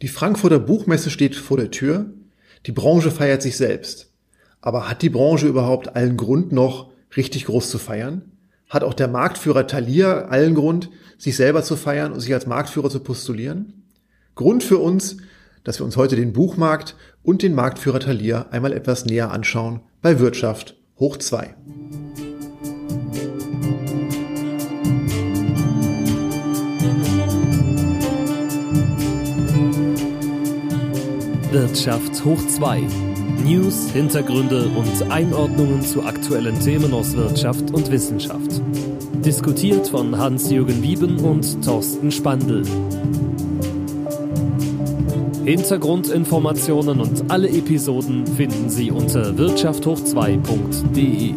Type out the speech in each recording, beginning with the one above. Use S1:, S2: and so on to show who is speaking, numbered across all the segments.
S1: Die Frankfurter Buchmesse steht vor der Tür. Die Branche feiert sich selbst. Aber hat die Branche überhaupt allen Grund noch richtig groß zu feiern? Hat auch der Marktführer Thalia allen Grund, sich selber zu feiern und sich als Marktführer zu postulieren? Grund für uns, dass wir uns heute den Buchmarkt und den Marktführer Thalia einmal etwas näher anschauen bei Wirtschaft hoch 2.
S2: Wirtschaft hoch 2. News, Hintergründe und Einordnungen zu aktuellen Themen aus Wirtschaft und Wissenschaft. Diskutiert von Hans-Jürgen Wieben und Thorsten Spandl. Hintergrundinformationen und alle Episoden finden Sie unter wirtschafthoch2.de.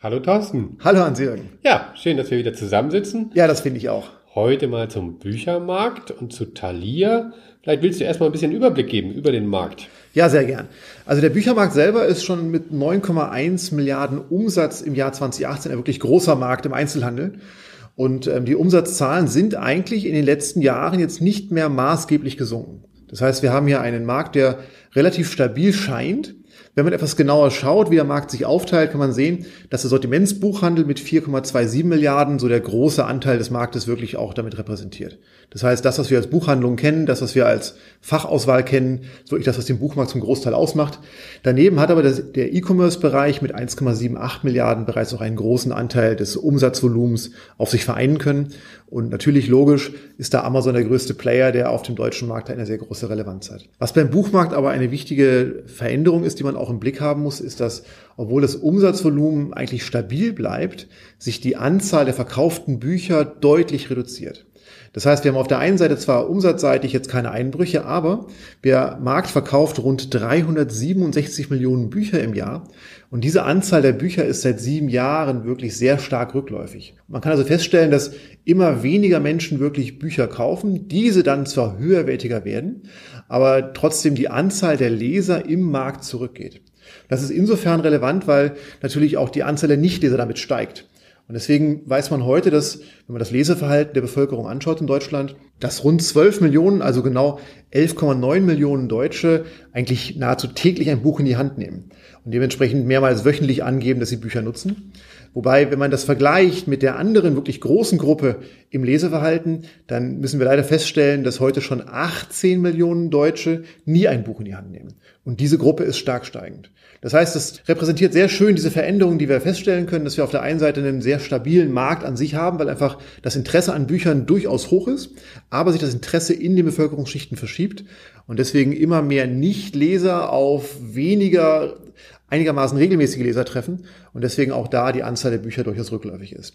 S3: Hallo Thorsten.
S1: Hallo Hans-Jürgen.
S3: Ja, schön, dass wir wieder zusammensitzen.
S1: Ja, das finde ich auch
S3: heute mal zum Büchermarkt und zu Thalia. Vielleicht willst du erstmal ein bisschen Überblick geben über den Markt.
S1: Ja, sehr gern. Also der Büchermarkt selber ist schon mit 9,1 Milliarden Umsatz im Jahr 2018 ein wirklich großer Markt im Einzelhandel. Und ähm, die Umsatzzahlen sind eigentlich in den letzten Jahren jetzt nicht mehr maßgeblich gesunken. Das heißt, wir haben hier einen Markt, der relativ stabil scheint. Wenn man etwas genauer schaut, wie der Markt sich aufteilt, kann man sehen, dass der Sortimentsbuchhandel mit 4,27 Milliarden so der große Anteil des Marktes wirklich auch damit repräsentiert. Das heißt, das, was wir als Buchhandlung kennen, das, was wir als Fachauswahl kennen, ist wirklich das, was den Buchmarkt zum Großteil ausmacht. Daneben hat aber das, der E-Commerce-Bereich mit 1,78 Milliarden bereits auch einen großen Anteil des Umsatzvolumens auf sich vereinen können. Und natürlich logisch ist da Amazon der größte Player, der auf dem deutschen Markt eine sehr große Relevanz hat. Was beim Buchmarkt aber eine wichtige Veränderung ist, die man auch im Blick haben muss, ist, dass, obwohl das Umsatzvolumen eigentlich stabil bleibt, sich die Anzahl der verkauften Bücher deutlich reduziert. Das heißt, wir haben auf der einen Seite zwar umsatzseitig jetzt keine Einbrüche, aber der Markt verkauft rund 367 Millionen Bücher im Jahr. Und diese Anzahl der Bücher ist seit sieben Jahren wirklich sehr stark rückläufig. Man kann also feststellen, dass immer weniger Menschen wirklich Bücher kaufen, diese dann zwar höherwertiger werden, aber trotzdem die Anzahl der Leser im Markt zurückgeht. Das ist insofern relevant, weil natürlich auch die Anzahl der Nichtleser damit steigt. Und deswegen weiß man heute, dass, wenn man das Leseverhalten der Bevölkerung anschaut in Deutschland, dass rund 12 Millionen, also genau 11,9 Millionen Deutsche eigentlich nahezu täglich ein Buch in die Hand nehmen und dementsprechend mehrmals wöchentlich angeben, dass sie Bücher nutzen. Wobei, wenn man das vergleicht mit der anderen wirklich großen Gruppe im Leseverhalten, dann müssen wir leider feststellen, dass heute schon 18 Millionen Deutsche nie ein Buch in die Hand nehmen. Und diese Gruppe ist stark steigend. Das heißt, es repräsentiert sehr schön diese Veränderungen, die wir feststellen können, dass wir auf der einen Seite einen sehr stabilen Markt an sich haben, weil einfach das Interesse an Büchern durchaus hoch ist, aber sich das Interesse in den Bevölkerungsschichten verschiebt und deswegen immer mehr Nichtleser auf weniger einigermaßen regelmäßige Leser treffen und deswegen auch da die Anzahl der Bücher durchaus rückläufig ist.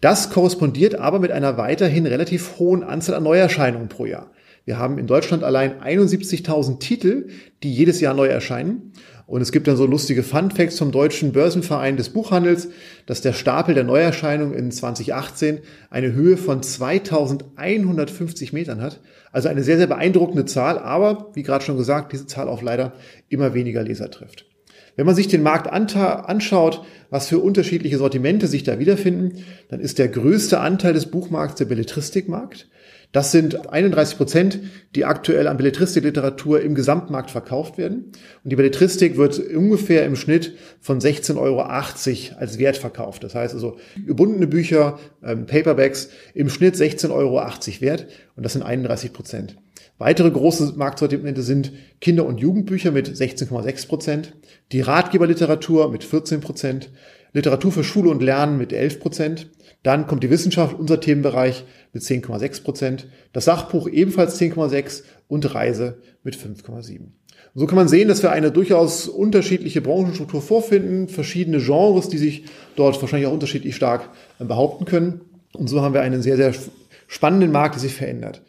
S1: Das korrespondiert aber mit einer weiterhin relativ hohen Anzahl an Neuerscheinungen pro Jahr. Wir haben in Deutschland allein 71.000 Titel, die jedes Jahr neu erscheinen. Und es gibt dann so lustige Fun Facts vom Deutschen Börsenverein des Buchhandels, dass der Stapel der Neuerscheinungen in 2018 eine Höhe von 2150 Metern hat. Also eine sehr, sehr beeindruckende Zahl, aber wie gerade schon gesagt, diese Zahl auf leider immer weniger Leser trifft. Wenn man sich den Markt anschaut, was für unterschiedliche Sortimente sich da wiederfinden, dann ist der größte Anteil des Buchmarkts der Belletristikmarkt. Das sind 31 Prozent, die aktuell an Belletristikliteratur im Gesamtmarkt verkauft werden. Und die Belletristik wird ungefähr im Schnitt von 16,80 Euro als Wert verkauft. Das heißt also gebundene Bücher, ähm, Paperbacks im Schnitt 16,80 Euro wert. Und das sind 31 Prozent. Weitere große Marktsortimente sind Kinder- und Jugendbücher mit 16,6 Prozent, die Ratgeberliteratur mit 14 Prozent, Literatur für Schule und Lernen mit 11 Prozent, dann kommt die Wissenschaft, unser Themenbereich, mit 10,6 Prozent, das Sachbuch ebenfalls 10,6 und Reise mit 5,7. So kann man sehen, dass wir eine durchaus unterschiedliche Branchenstruktur vorfinden, verschiedene Genres, die sich dort wahrscheinlich auch unterschiedlich stark behaupten können. Und so haben wir einen sehr, sehr spannenden Markt, der sich verändert.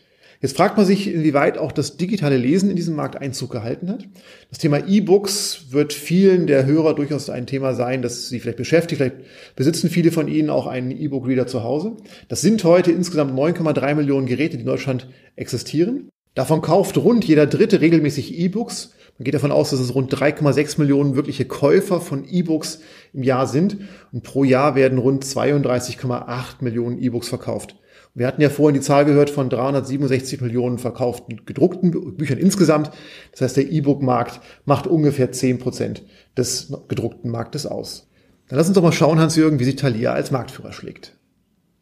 S1: Jetzt fragt man sich, inwieweit auch das digitale Lesen in diesem Markt Einzug gehalten hat. Das Thema E-Books wird vielen der Hörer durchaus ein Thema sein, das sie vielleicht beschäftigt. Vielleicht besitzen viele von ihnen auch einen E-Book-Reader zu Hause. Das sind heute insgesamt 9,3 Millionen Geräte, die in Deutschland existieren. Davon kauft rund jeder Dritte regelmäßig E-Books. Man geht davon aus, dass es rund 3,6 Millionen wirkliche Käufer von E-Books im Jahr sind. Und pro Jahr werden rund 32,8 Millionen E-Books verkauft. Wir hatten ja vorhin die Zahl gehört von 367 Millionen verkauften gedruckten Büchern insgesamt. Das heißt, der E-Book-Markt macht ungefähr 10 Prozent des gedruckten Marktes aus. Dann lass uns doch mal schauen, Hans-Jürgen, wie sich Thalia als Marktführer schlägt.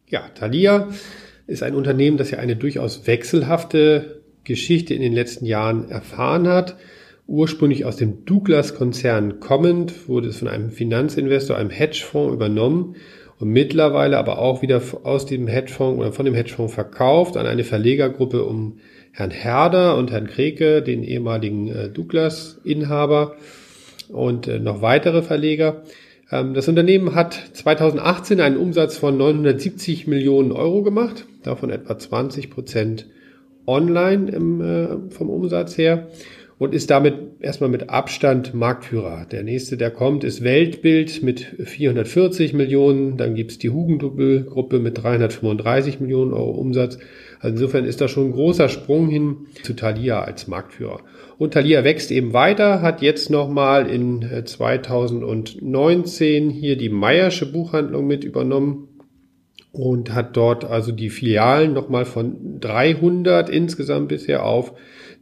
S3: Ja, Thalia ist ein Unternehmen, das ja eine durchaus wechselhafte Geschichte in den letzten Jahren erfahren hat. Ursprünglich aus dem Douglas-Konzern kommend, wurde es von einem Finanzinvestor, einem Hedgefonds übernommen und mittlerweile aber auch wieder aus dem Hedgefonds oder von dem Hedgefonds verkauft an eine Verlegergruppe um Herrn Herder und Herrn Kreke, den ehemaligen äh, Douglas-Inhaber und äh, noch weitere Verleger. Ähm, das Unternehmen hat 2018 einen Umsatz von 970 Millionen Euro gemacht, davon etwa 20 Prozent online im, äh, vom Umsatz her und ist damit erstmal mit Abstand Marktführer. Der nächste, der kommt, ist Weltbild mit 440 Millionen. Dann gibt's die Hugendubel-Gruppe mit 335 Millionen Euro Umsatz. Also insofern ist da schon ein großer Sprung hin zu Thalia als Marktführer. Und Thalia wächst eben weiter, hat jetzt nochmal in 2019 äh, hier die Meiersche Buchhandlung mit übernommen und hat dort also die Filialen nochmal von 300 insgesamt bisher auf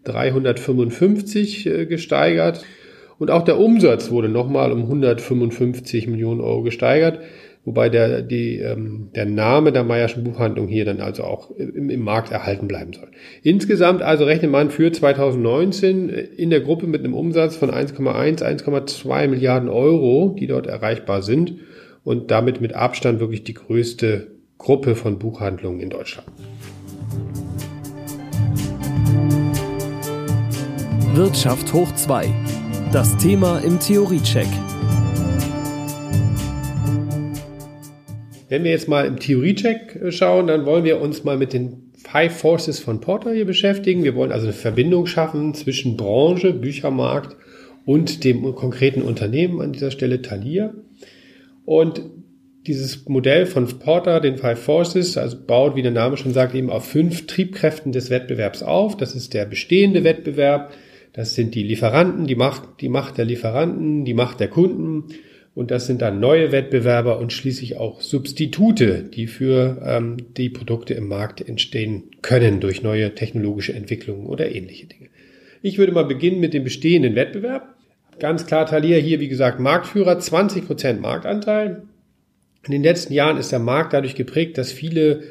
S3: 355 äh, gesteigert. Und auch der Umsatz wurde nochmal um 155 Millionen Euro gesteigert, wobei der, die, ähm, der Name der Meierschen Buchhandlung hier dann also auch im, im Markt erhalten bleiben soll. Insgesamt also rechnet man für 2019 in der Gruppe mit einem Umsatz von 1,1, 1,2 Milliarden Euro, die dort erreichbar sind und damit mit Abstand wirklich die größte Gruppe von Buchhandlungen in Deutschland.
S2: Wirtschaft hoch 2. Das Thema im Theoriecheck.
S3: Wenn wir jetzt mal im Theoriecheck schauen, dann wollen wir uns mal mit den Five Forces von Porter hier beschäftigen. Wir wollen also eine Verbindung schaffen zwischen Branche, Büchermarkt und dem konkreten Unternehmen an dieser Stelle Thalia. Und dieses Modell von Porter, den Five Forces, also baut, wie der Name schon sagt, eben auf fünf Triebkräften des Wettbewerbs auf. Das ist der bestehende Wettbewerb, das sind die Lieferanten, die Macht, die Macht der Lieferanten, die Macht der Kunden. Und das sind dann neue Wettbewerber und schließlich auch Substitute, die für ähm, die Produkte im Markt entstehen können durch neue technologische Entwicklungen oder ähnliche Dinge. Ich würde mal beginnen mit dem bestehenden Wettbewerb. Ganz klar Thalia hier, wie gesagt, Marktführer, 20 Prozent Marktanteil. In den letzten Jahren ist der Markt dadurch geprägt, dass viele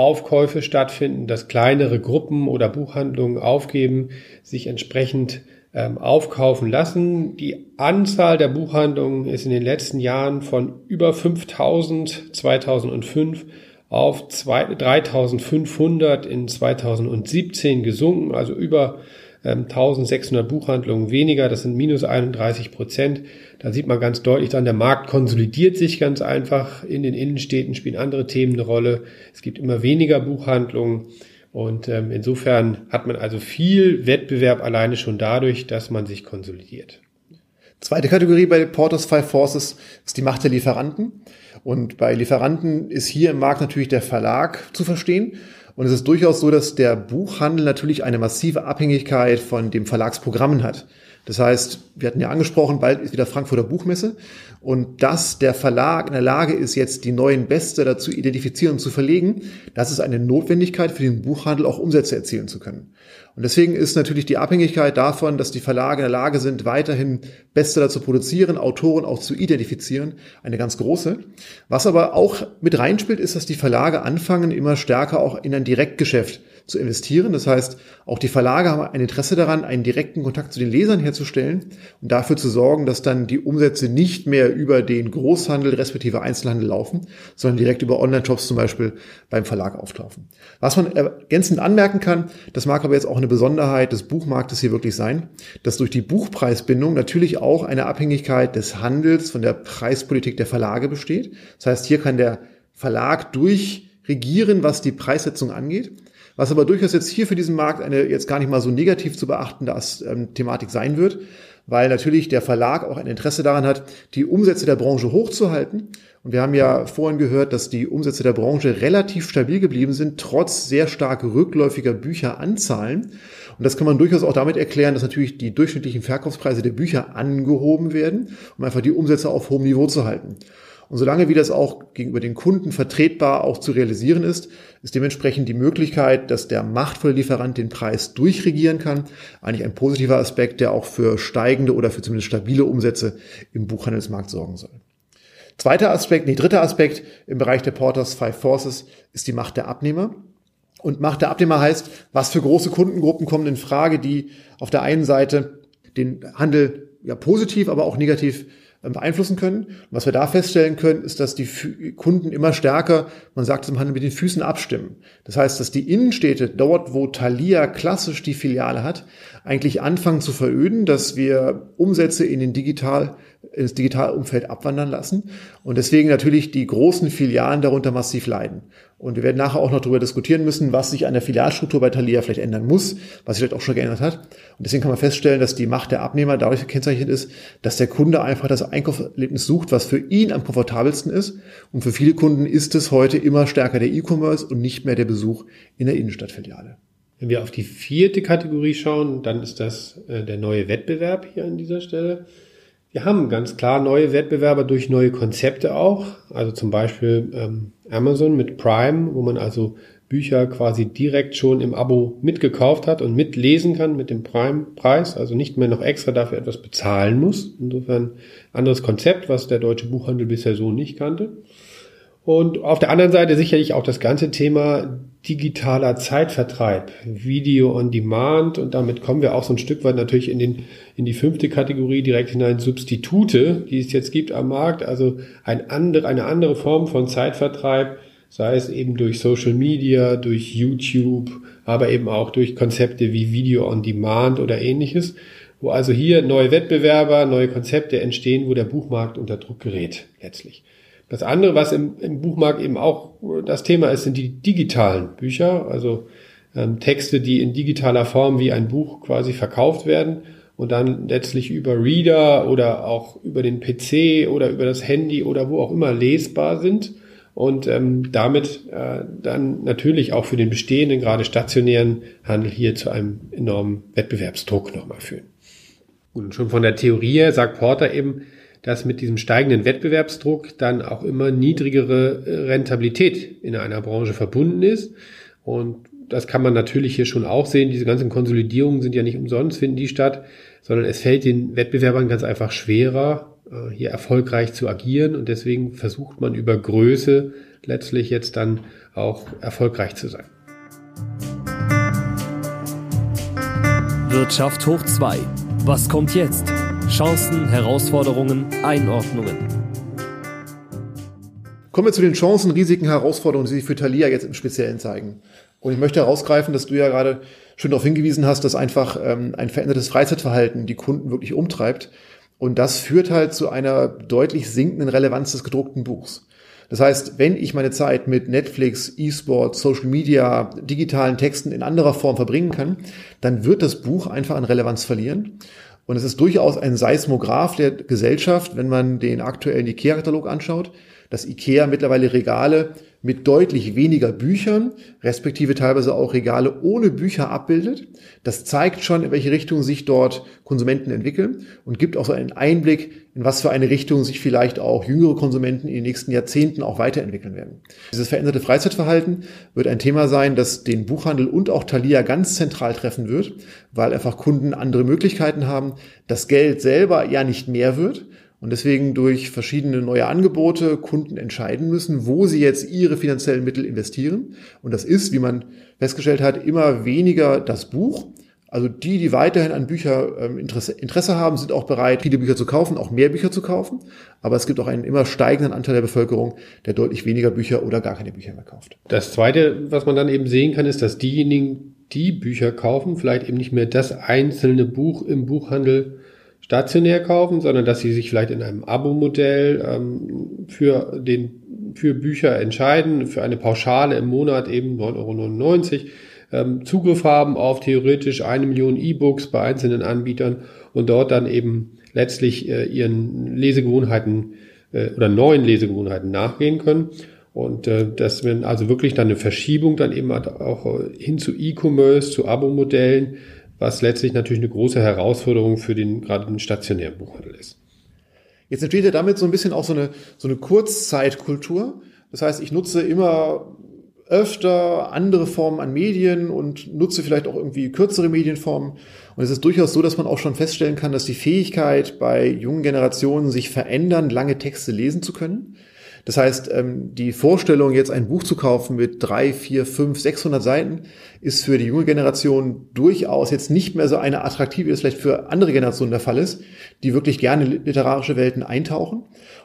S3: Aufkäufe stattfinden, dass kleinere Gruppen oder Buchhandlungen aufgeben, sich entsprechend ähm, aufkaufen lassen. Die Anzahl der Buchhandlungen ist in den letzten Jahren von über 5000 2005 auf 3500 in 2017 gesunken, also über 1600 ähm, Buchhandlungen weniger, das sind minus 31 Prozent. Da sieht man ganz deutlich dann, der Markt konsolidiert sich ganz einfach. In den Innenstädten spielen andere Themen eine Rolle. Es gibt immer weniger Buchhandlungen. Und ähm, insofern hat man also viel Wettbewerb alleine schon dadurch, dass man sich konsolidiert.
S1: Zweite Kategorie bei Porters Five Forces ist die Macht der Lieferanten. Und bei Lieferanten ist hier im Markt natürlich der Verlag zu verstehen. Und es ist durchaus so, dass der Buchhandel natürlich eine massive Abhängigkeit von dem Verlagsprogrammen hat. Das heißt, wir hatten ja angesprochen, bald ist wieder Frankfurter Buchmesse und dass der Verlag in der Lage ist, jetzt die neuen Beste dazu identifizieren und zu verlegen, das ist eine Notwendigkeit für den Buchhandel, auch Umsätze erzielen zu können. Und deswegen ist natürlich die Abhängigkeit davon, dass die Verlage in der Lage sind, weiterhin Beste dazu produzieren, Autoren auch zu identifizieren, eine ganz große. Was aber auch mit reinspielt, ist, dass die Verlage anfangen, immer stärker auch in ein Direktgeschäft zu investieren. Das heißt, auch die Verlage haben ein Interesse daran, einen direkten Kontakt zu den Lesern herzustellen und dafür zu sorgen, dass dann die Umsätze nicht mehr über den Großhandel respektive Einzelhandel laufen, sondern direkt über Online-Shops zum Beispiel beim Verlag auflaufen. Was man ergänzend anmerken kann, das mag aber jetzt auch eine Besonderheit des Buchmarktes hier wirklich sein, dass durch die Buchpreisbindung natürlich auch eine Abhängigkeit des Handels von der Preispolitik der Verlage besteht. Das heißt, hier kann der Verlag durchregieren, was die Preissetzung angeht. Was aber durchaus jetzt hier für diesen Markt eine jetzt gar nicht mal so negativ zu beachtende ähm, Thematik sein wird, weil natürlich der Verlag auch ein Interesse daran hat, die Umsätze der Branche hochzuhalten. Und wir haben ja vorhin gehört, dass die Umsätze der Branche relativ stabil geblieben sind, trotz sehr stark rückläufiger Bücheranzahlen. Und das kann man durchaus auch damit erklären, dass natürlich die durchschnittlichen Verkaufspreise der Bücher angehoben werden, um einfach die Umsätze auf hohem Niveau zu halten. Und solange wie das auch gegenüber den Kunden vertretbar auch zu realisieren ist, ist dementsprechend die Möglichkeit, dass der machtvolle Lieferant den Preis durchregieren kann, eigentlich ein positiver Aspekt, der auch für steigende oder für zumindest stabile Umsätze im Buchhandelsmarkt sorgen soll. Zweiter Aspekt, nee, dritter Aspekt im Bereich der Porters Five Forces ist die Macht der Abnehmer. Und Macht der Abnehmer heißt, was für große Kundengruppen kommen in Frage, die auf der einen Seite den Handel ja positiv, aber auch negativ beeinflussen können. Und was wir da feststellen können, ist, dass die Kunden immer stärker, man sagt es im Handel, mit den Füßen abstimmen. Das heißt, dass die Innenstädte dort, wo Thalia klassisch die Filiale hat, eigentlich anfangen zu veröden, dass wir Umsätze in den Digital, ins Digitalumfeld abwandern lassen und deswegen natürlich die großen Filialen darunter massiv leiden. Und wir werden nachher auch noch darüber diskutieren müssen, was sich an der Filialstruktur bei Thalia vielleicht ändern muss, was sich vielleicht auch schon geändert hat. Und deswegen kann man feststellen, dass die Macht der Abnehmer dadurch gekennzeichnet ist, dass der Kunde einfach das Einkaufserlebnis sucht, was für ihn am komfortabelsten ist. Und für viele Kunden ist es heute immer stärker der E-Commerce und nicht mehr der Besuch in der Innenstadtfiliale.
S3: Wenn wir auf die vierte Kategorie schauen, dann ist das äh, der neue Wettbewerb hier an dieser Stelle. Wir haben ganz klar neue Wettbewerber durch neue Konzepte auch. Also zum Beispiel ähm, Amazon mit Prime, wo man also Bücher quasi direkt schon im Abo mitgekauft hat und mitlesen kann mit dem Prime-Preis, also nicht mehr noch extra dafür etwas bezahlen muss. Insofern anderes Konzept, was der deutsche Buchhandel bisher so nicht kannte. Und auf der anderen Seite sicherlich auch das ganze Thema digitaler Zeitvertreib, Video on Demand und damit kommen wir auch so ein Stück weit natürlich in den in die fünfte Kategorie direkt hinein Substitute, die es jetzt gibt am Markt, also ein andere, eine andere Form von Zeitvertreib, sei es eben durch Social Media, durch YouTube, aber eben auch durch Konzepte wie Video on Demand oder ähnliches, wo also hier neue Wettbewerber, neue Konzepte entstehen, wo der Buchmarkt unter Druck gerät letztlich. Das andere, was im, im Buchmarkt eben auch das Thema ist, sind die digitalen Bücher, also ähm, Texte, die in digitaler Form wie ein Buch quasi verkauft werden und dann letztlich über Reader oder auch über den PC oder über das Handy oder wo auch immer lesbar sind und ähm, damit äh, dann natürlich auch für den bestehenden, gerade stationären Handel hier zu einem enormen Wettbewerbsdruck nochmal führen. Und schon von der Theorie her sagt Porter eben, dass mit diesem steigenden Wettbewerbsdruck dann auch immer niedrigere äh, Rentabilität in einer Branche verbunden ist. Und das kann man natürlich hier schon auch sehen. Diese ganzen Konsolidierungen sind ja nicht umsonst, finden die statt, sondern es fällt den Wettbewerbern ganz einfach schwerer, äh, hier erfolgreich zu agieren. Und deswegen versucht man über Größe letztlich jetzt dann auch erfolgreich zu sein.
S2: Wirtschaft hoch 2. Was kommt jetzt? Chancen, Herausforderungen, Einordnungen.
S1: Kommen wir zu den Chancen, Risiken, Herausforderungen, die sich für Thalia jetzt im Speziellen zeigen. Und ich möchte herausgreifen, dass du ja gerade schön darauf hingewiesen hast, dass einfach ähm, ein verändertes Freizeitverhalten die Kunden wirklich umtreibt. Und das führt halt zu einer deutlich sinkenden Relevanz des gedruckten Buchs. Das heißt, wenn ich meine Zeit mit Netflix, E-Sport, Social Media, digitalen Texten in anderer Form verbringen kann, dann wird das Buch einfach an Relevanz verlieren. Und es ist durchaus ein Seismograph der Gesellschaft, wenn man den aktuellen IKEA-Katalog anschaut, dass IKEA mittlerweile Regale mit deutlich weniger Büchern, respektive teilweise auch Regale ohne Bücher abbildet. Das zeigt schon, in welche Richtung sich dort Konsumenten entwickeln und gibt auch so einen Einblick, in was für eine Richtung sich vielleicht auch jüngere Konsumenten in den nächsten Jahrzehnten auch weiterentwickeln werden. Dieses veränderte Freizeitverhalten wird ein Thema sein, das den Buchhandel und auch Thalia ganz zentral treffen wird, weil einfach Kunden andere Möglichkeiten haben, das Geld selber ja nicht mehr wird, und deswegen durch verschiedene neue Angebote Kunden entscheiden müssen, wo sie jetzt ihre finanziellen Mittel investieren. Und das ist, wie man festgestellt hat, immer weniger das Buch. Also die, die weiterhin an Bücher ähm, Interesse, Interesse haben, sind auch bereit, viele Bücher zu kaufen, auch mehr Bücher zu kaufen. Aber es gibt auch einen immer steigenden Anteil der Bevölkerung, der deutlich weniger Bücher oder gar keine Bücher mehr kauft.
S3: Das Zweite, was man dann eben sehen kann, ist, dass diejenigen, die Bücher kaufen, vielleicht eben nicht mehr das einzelne Buch im Buchhandel stationär kaufen, sondern dass sie sich vielleicht in einem Abo-Modell ähm, für, den, für Bücher entscheiden, für eine Pauschale im Monat eben 9,99 Euro ähm, Zugriff haben auf theoretisch eine Million E-Books bei einzelnen Anbietern und dort dann eben letztlich äh, ihren Lesegewohnheiten äh, oder neuen Lesegewohnheiten nachgehen können. Und äh, dass wenn also wirklich dann eine Verschiebung dann eben auch hin zu E-Commerce, zu Abo-Modellen, was letztlich natürlich eine große Herausforderung für den gerade den stationären Buchhandel ist.
S1: Jetzt entsteht ja damit so ein bisschen auch so eine, so eine Kurzzeitkultur. Das heißt, ich nutze immer öfter andere Formen an Medien und nutze vielleicht auch irgendwie kürzere Medienformen. Und es ist durchaus so, dass man auch schon feststellen kann, dass die Fähigkeit bei jungen Generationen, sich verändern, lange Texte lesen zu können, das heißt, ähm, die Vorstellung, jetzt ein Buch zu kaufen mit drei, vier, fünf, 600 Seiten, ist für die junge Generation durchaus jetzt nicht mehr so eine attraktive, wie es vielleicht für andere Generationen der Fall ist, die wirklich gerne literarische Welten eintauchen.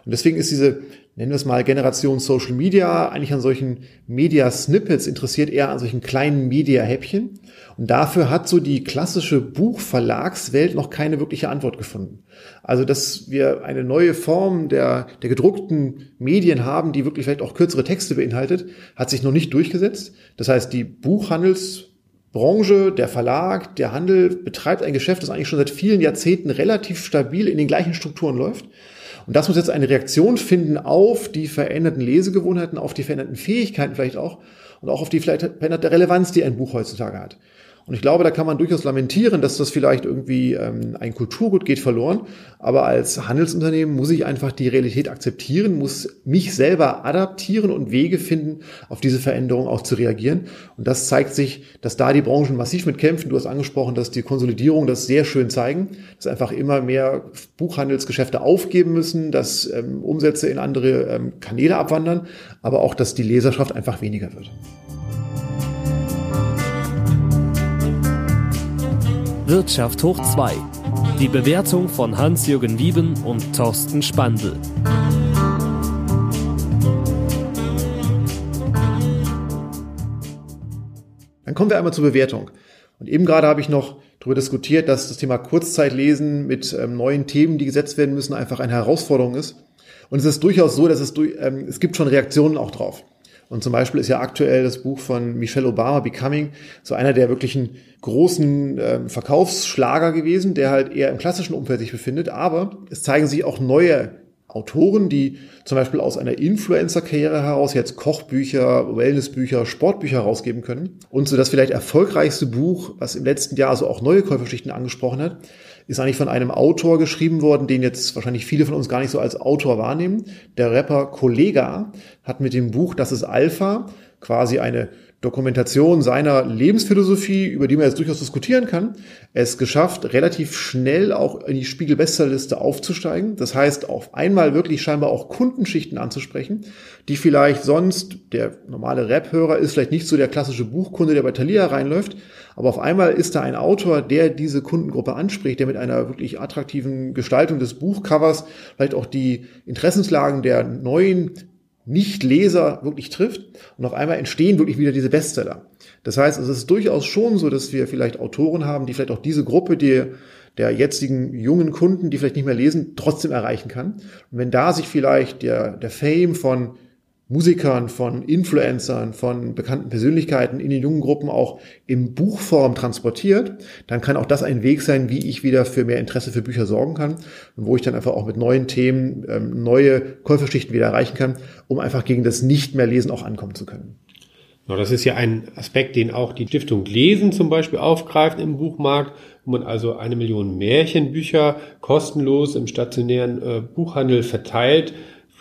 S1: Und deswegen ist diese, nennen wir es mal, Generation Social Media eigentlich an solchen Media-Snippets interessiert, eher an solchen kleinen Media-Häppchen. Und dafür hat so die klassische Buchverlagswelt noch keine wirkliche Antwort gefunden. Also, dass wir eine neue Form der, der gedruckten Medien haben, die wirklich vielleicht auch kürzere Texte beinhaltet, hat sich noch nicht durchgesetzt. Das heißt, die Buchhandelsbranche, der Verlag, der Handel betreibt ein Geschäft, das eigentlich schon seit vielen Jahrzehnten relativ stabil in den gleichen Strukturen läuft. Und das muss jetzt eine Reaktion finden auf die veränderten Lesegewohnheiten, auf die veränderten Fähigkeiten vielleicht auch und auch auf die vielleicht veränderte Relevanz, die ein Buch heutzutage hat. Und ich glaube, da kann man durchaus lamentieren, dass das vielleicht irgendwie ähm, ein Kulturgut geht verloren. Aber als Handelsunternehmen muss ich einfach die Realität akzeptieren, muss mich selber adaptieren und Wege finden, auf diese Veränderung auch zu reagieren. Und das zeigt sich, dass da die Branchen massiv mit kämpfen. Du hast angesprochen, dass die Konsolidierung das sehr schön zeigen, dass einfach immer mehr Buchhandelsgeschäfte aufgeben müssen, dass ähm, Umsätze in andere ähm, Kanäle abwandern, aber auch, dass die Leserschaft einfach weniger wird.
S2: Wirtschaft hoch 2. Die Bewertung von Hans-Jürgen Wieben und Thorsten Spandl.
S1: Dann kommen wir einmal zur Bewertung. Und eben gerade habe ich noch darüber diskutiert, dass das Thema Kurzzeitlesen mit ähm, neuen Themen, die gesetzt werden müssen, einfach eine Herausforderung ist. Und es ist durchaus so, dass es, ähm, es gibt schon Reaktionen auch drauf. Und zum Beispiel ist ja aktuell das Buch von Michelle Obama, Becoming, so einer der wirklichen großen äh, Verkaufsschlager gewesen, der halt eher im klassischen Umfeld sich befindet. Aber es zeigen sich auch neue Autoren, die zum Beispiel aus einer Influencer-Karriere heraus jetzt Kochbücher, Wellnessbücher, Sportbücher herausgeben können. Und so das vielleicht erfolgreichste Buch, was im letzten Jahr so auch neue Käuferschichten angesprochen hat, ist eigentlich von einem Autor geschrieben worden, den jetzt wahrscheinlich viele von uns gar nicht so als Autor wahrnehmen. Der Rapper Kollega hat mit dem Buch Das ist Alpha quasi eine Dokumentation seiner Lebensphilosophie, über die man jetzt durchaus diskutieren kann, es geschafft, relativ schnell auch in die Spiegel-Bestsellerliste aufzusteigen. Das heißt, auf einmal wirklich scheinbar auch Kundenschichten anzusprechen, die vielleicht sonst, der normale Rap-Hörer ist vielleicht nicht so der klassische Buchkunde, der bei Thalia reinläuft, aber auf einmal ist da ein Autor, der diese Kundengruppe anspricht, der mit einer wirklich attraktiven Gestaltung des Buchcovers vielleicht auch die Interessenslagen der neuen nicht-Leser wirklich trifft. Und auf einmal entstehen wirklich wieder diese Bestseller. Das heißt, es ist durchaus schon so, dass wir vielleicht Autoren haben, die vielleicht auch diese Gruppe die, der jetzigen jungen Kunden, die vielleicht nicht mehr lesen, trotzdem erreichen kann. Und wenn da sich vielleicht der, der Fame von Musikern, von Influencern, von bekannten Persönlichkeiten in den jungen Gruppen auch in Buchform transportiert, dann kann auch das ein Weg sein, wie ich wieder für mehr Interesse für Bücher sorgen kann und wo ich dann einfach auch mit neuen Themen ähm, neue Käuferschichten wieder erreichen kann, um einfach gegen das nicht mehr Lesen auch ankommen zu können.
S3: Ja, das ist ja ein Aspekt, den auch die Stiftung Lesen zum Beispiel aufgreift im Buchmarkt, wo man also eine Million Märchenbücher kostenlos im stationären äh, Buchhandel verteilt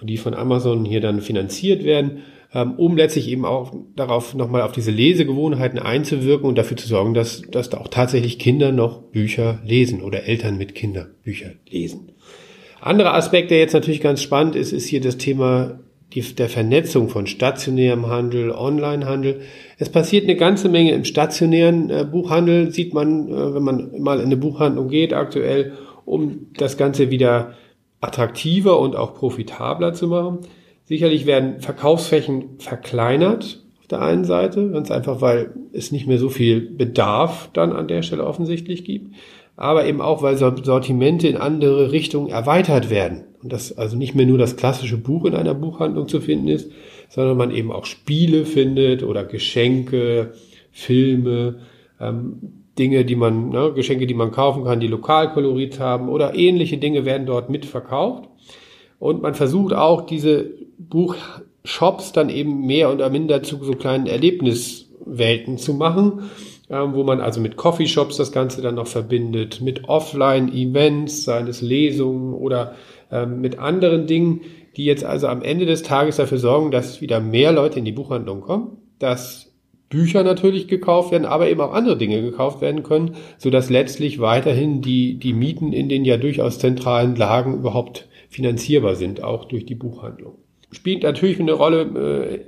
S3: die von Amazon hier dann finanziert werden, ähm, um letztlich eben auch darauf nochmal auf diese Lesegewohnheiten einzuwirken und dafür zu sorgen, dass, dass da auch tatsächlich Kinder noch Bücher lesen oder Eltern mit Kindern Bücher lesen. Anderer Aspekt, der jetzt natürlich ganz spannend ist, ist hier das Thema die, der Vernetzung von stationärem Handel, Onlinehandel. Es passiert eine ganze Menge im stationären äh, Buchhandel, sieht man, äh, wenn man mal in eine Buchhandlung geht aktuell, um das Ganze wieder attraktiver und auch profitabler zu machen. Sicherlich werden Verkaufsflächen verkleinert auf der einen Seite, ganz einfach, weil es nicht mehr so viel Bedarf dann an der Stelle offensichtlich gibt, aber eben auch, weil Sortimente in andere Richtungen erweitert werden und das also nicht mehr nur das klassische Buch in einer Buchhandlung zu finden ist, sondern man eben auch Spiele findet oder Geschenke, Filme, ähm, Dinge, die man, ne, Geschenke, die man kaufen kann, die Lokalkolorit haben oder ähnliche Dinge werden dort mitverkauft. Und man versucht auch diese Buchshops dann eben mehr oder minder zu so kleinen Erlebniswelten zu machen, ähm, wo man also mit Coffeeshops das Ganze dann noch verbindet, mit Offline-Events, seien es Lesungen oder ähm, mit anderen Dingen, die jetzt also am Ende des Tages dafür sorgen, dass wieder mehr Leute in die Buchhandlung kommen, dass Bücher natürlich gekauft werden, aber eben auch andere Dinge gekauft werden können, so dass letztlich weiterhin die, die Mieten in den ja durchaus zentralen Lagen überhaupt finanzierbar sind, auch durch die Buchhandlung spielt natürlich eine Rolle,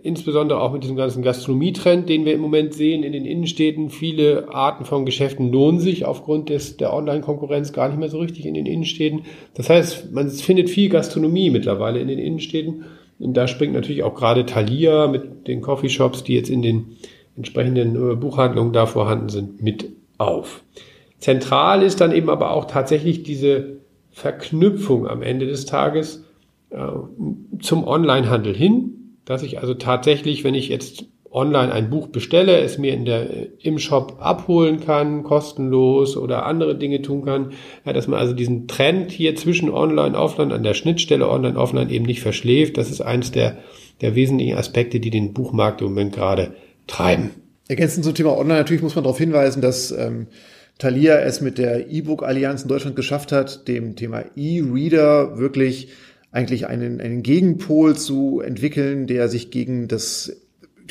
S3: äh, insbesondere auch mit diesem ganzen Gastronomietrend, den wir im Moment sehen in den Innenstädten. Viele Arten von Geschäften lohnen sich aufgrund des, der Online-Konkurrenz gar nicht mehr so richtig in den Innenstädten. Das heißt, man findet viel Gastronomie mittlerweile in den Innenstädten. Und da springt natürlich auch gerade Thalia mit den Coffeeshops, die jetzt in den entsprechenden äh, Buchhandlungen da vorhanden sind, mit auf. Zentral ist dann eben aber auch tatsächlich diese Verknüpfung am Ende des Tages äh, zum Onlinehandel hin, dass ich also tatsächlich, wenn ich jetzt online ein Buch bestelle, es mir in der, im Shop abholen kann, kostenlos oder andere Dinge tun kann, ja, dass man also diesen Trend hier zwischen Online, Offline, an der Schnittstelle Online, Offline eben nicht verschläft. Das ist eins der, der wesentlichen Aspekte, die den Buchmarkt im Moment gerade treiben.
S1: Ergänzend zum Thema Online natürlich muss man darauf hinweisen, dass ähm, Thalia es mit der E-Book-Allianz in Deutschland geschafft hat, dem Thema E-Reader wirklich eigentlich einen, einen Gegenpol zu entwickeln, der sich gegen das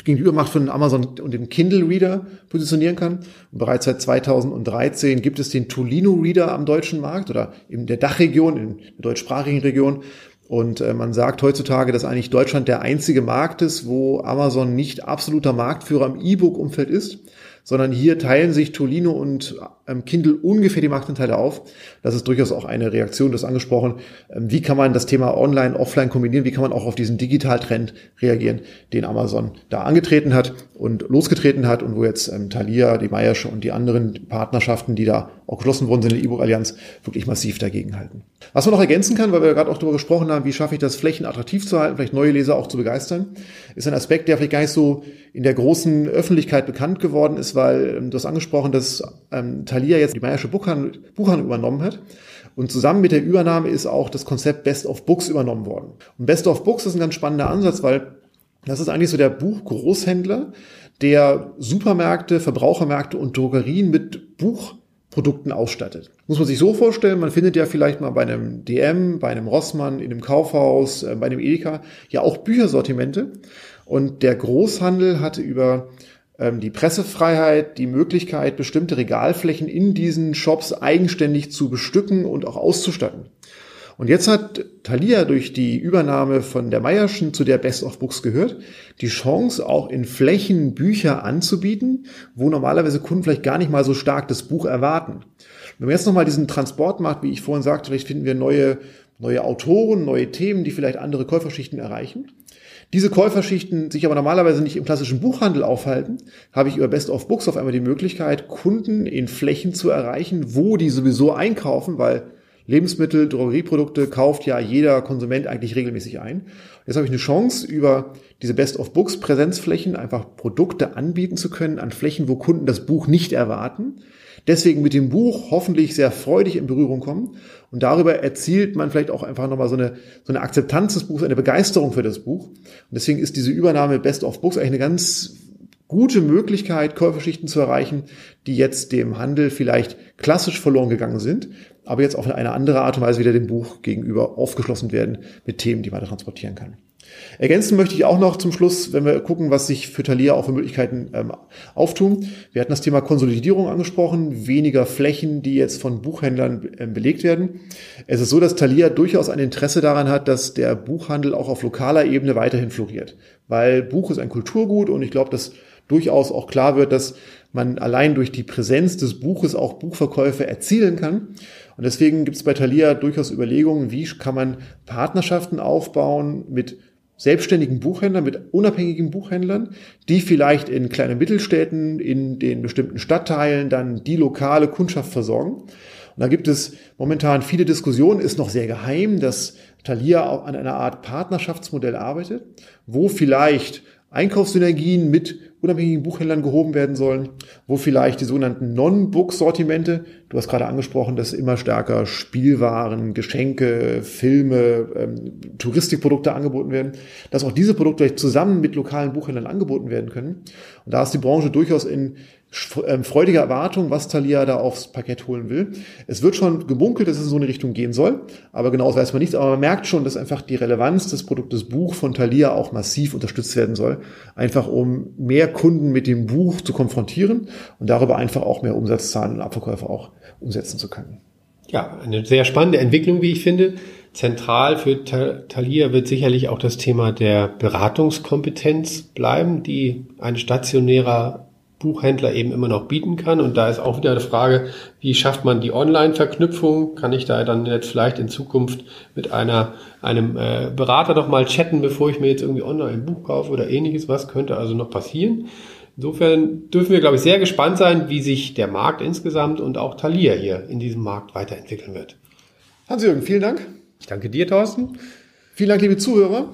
S1: Gegenübermacht von Amazon und dem Kindle Reader positionieren kann. Und bereits seit 2013 gibt es den Tolino Reader am deutschen Markt oder in der Dachregion, in der deutschsprachigen Region. Und äh, man sagt heutzutage, dass eigentlich Deutschland der einzige Markt ist, wo Amazon nicht absoluter Marktführer im E-Book-Umfeld ist sondern hier teilen sich Tolino und ähm, Kindle ungefähr die Marktanteile auf. Das ist durchaus auch eine Reaktion, das angesprochen. Ähm, wie kann man das Thema Online, Offline kombinieren? Wie kann man auch auf diesen Digitaltrend reagieren, den Amazon da angetreten hat und losgetreten hat und wo jetzt ähm, Thalia, die Meiersche und die anderen Partnerschaften, die da auch geschlossen worden sind in der E-Book-Allianz, wirklich massiv dagegen halten. Was man noch ergänzen kann, weil wir gerade auch darüber gesprochen haben, wie schaffe ich das, Flächen attraktiv zu halten, vielleicht neue Leser auch zu begeistern, ist ein Aspekt, der vielleicht gar nicht so in der großen Öffentlichkeit bekannt geworden ist, weil ähm, du hast angesprochen, dass ähm, Thalia jetzt die Meiersche Buchhandlung, übernommen hat. Und zusammen mit der Übernahme ist auch das Konzept Best of Books übernommen worden. Und Best of Books ist ein ganz spannender Ansatz, weil das ist eigentlich so der Buchgroßhändler, der Supermärkte, Verbrauchermärkte und Drogerien mit Buchprodukten ausstattet. Muss man sich so vorstellen, man findet ja vielleicht mal bei einem DM, bei einem Rossmann, in einem Kaufhaus, äh, bei einem Edeka ja auch Büchersortimente. Und der Großhandel hatte über die Pressefreiheit, die Möglichkeit, bestimmte Regalflächen in diesen Shops eigenständig zu bestücken und auch auszustatten. Und jetzt hat Thalia durch die Übernahme von der Meierschen, zu der Best of Books gehört, die Chance, auch in Flächen Bücher anzubieten, wo normalerweise Kunden vielleicht gar nicht mal so stark das Buch erwarten. Wenn man jetzt nochmal diesen Transport macht, wie ich vorhin sagte, vielleicht finden wir neue, neue Autoren, neue Themen, die vielleicht andere Käuferschichten erreichen. Diese Käuferschichten sich aber normalerweise nicht im klassischen Buchhandel aufhalten, habe ich über Best of Books auf einmal die Möglichkeit, Kunden in Flächen zu erreichen, wo die sowieso einkaufen, weil Lebensmittel, Drogerieprodukte kauft ja jeder Konsument eigentlich regelmäßig ein. Jetzt habe ich eine Chance, über diese Best of Books Präsenzflächen einfach Produkte anbieten zu können an Flächen, wo Kunden das Buch nicht erwarten. Deswegen mit dem Buch hoffentlich sehr freudig in Berührung kommen. Und darüber erzielt man vielleicht auch einfach nochmal so eine, so eine Akzeptanz des Buchs, eine Begeisterung für das Buch. Und deswegen ist diese Übernahme Best of Books eigentlich eine ganz gute Möglichkeit, Käuferschichten zu erreichen, die jetzt dem Handel vielleicht klassisch verloren gegangen sind, aber jetzt auf eine andere Art und Weise wieder dem Buch gegenüber aufgeschlossen werden mit Themen, die man transportieren kann. Ergänzen möchte ich auch noch zum Schluss, wenn wir gucken, was sich für Thalia auch für Möglichkeiten ähm, auftun. Wir hatten das Thema Konsolidierung angesprochen, weniger Flächen, die jetzt von Buchhändlern ähm, belegt werden. Es ist so, dass Thalia durchaus ein Interesse daran hat, dass der Buchhandel auch auf lokaler Ebene weiterhin floriert, weil Buch ist ein Kulturgut und ich glaube, dass durchaus auch klar wird, dass man allein durch die Präsenz des Buches auch Buchverkäufe erzielen kann. Und deswegen gibt es bei Thalia durchaus Überlegungen, wie kann man Partnerschaften aufbauen mit selbstständigen Buchhändlern, mit unabhängigen Buchhändlern, die vielleicht in kleinen Mittelstädten, in den bestimmten Stadtteilen dann die lokale Kundschaft versorgen. Und da gibt es momentan viele Diskussionen, ist noch sehr geheim, dass Thalia auch an einer Art Partnerschaftsmodell arbeitet, wo vielleicht Einkaufssynergien mit unabhängigen Buchhändlern gehoben werden sollen, wo vielleicht die sogenannten Non-Book-Sortimente, du hast gerade angesprochen, dass immer stärker Spielwaren, Geschenke, Filme, ähm, Touristikprodukte angeboten werden, dass auch diese Produkte zusammen mit lokalen Buchhändlern angeboten werden können. Und da ist die Branche durchaus in ähm, freudige Erwartung, was Thalia da aufs Parkett holen will. Es wird schon gemunkelt, dass es in so eine Richtung gehen soll, aber genau weiß man nichts. Aber man merkt schon, dass einfach die Relevanz des Produktes Buch von Thalia auch massiv unterstützt werden soll, einfach um mehr Kunden mit dem Buch zu konfrontieren und darüber einfach auch mehr Umsatzzahlen und Abverkäufe auch umsetzen zu können.
S3: Ja, eine sehr spannende Entwicklung, wie ich finde. Zentral für Thalia wird sicherlich auch das Thema der Beratungskompetenz bleiben, die ein stationärer Buchhändler eben immer noch bieten kann. Und da ist auch wieder die Frage, wie schafft man die Online-Verknüpfung? Kann ich da dann jetzt vielleicht in Zukunft mit einer, einem äh, Berater noch mal chatten, bevor ich mir jetzt irgendwie online ein Buch kaufe oder ähnliches? Was könnte also noch passieren? Insofern dürfen wir, glaube ich, sehr gespannt sein, wie sich der Markt insgesamt und auch Thalia hier in diesem Markt weiterentwickeln wird.
S1: Hans-Jürgen, vielen Dank.
S3: Ich danke dir, Thorsten.
S1: Vielen Dank, liebe Zuhörer.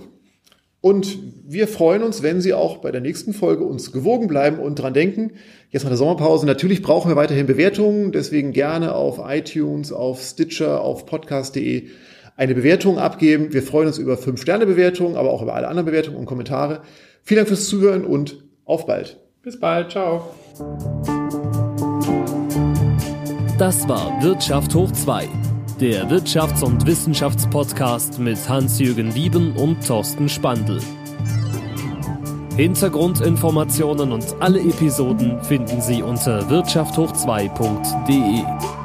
S1: Und wir freuen uns, wenn Sie auch bei der nächsten Folge uns gewogen bleiben und dran denken. Jetzt nach der Sommerpause. Natürlich brauchen wir weiterhin Bewertungen. Deswegen gerne auf iTunes, auf Stitcher, auf podcast.de eine Bewertung abgeben. Wir freuen uns über 5-Sterne-Bewertungen, aber auch über alle anderen Bewertungen und Kommentare. Vielen Dank fürs Zuhören und auf bald.
S3: Bis bald. Ciao.
S2: Das war Wirtschaft hoch 2 der Wirtschafts- und Wissenschaftspodcast mit Hans-Jürgen Wieben und Thorsten Spandl. Hintergrundinformationen und alle Episoden finden Sie unter wirtschafthoch2.de.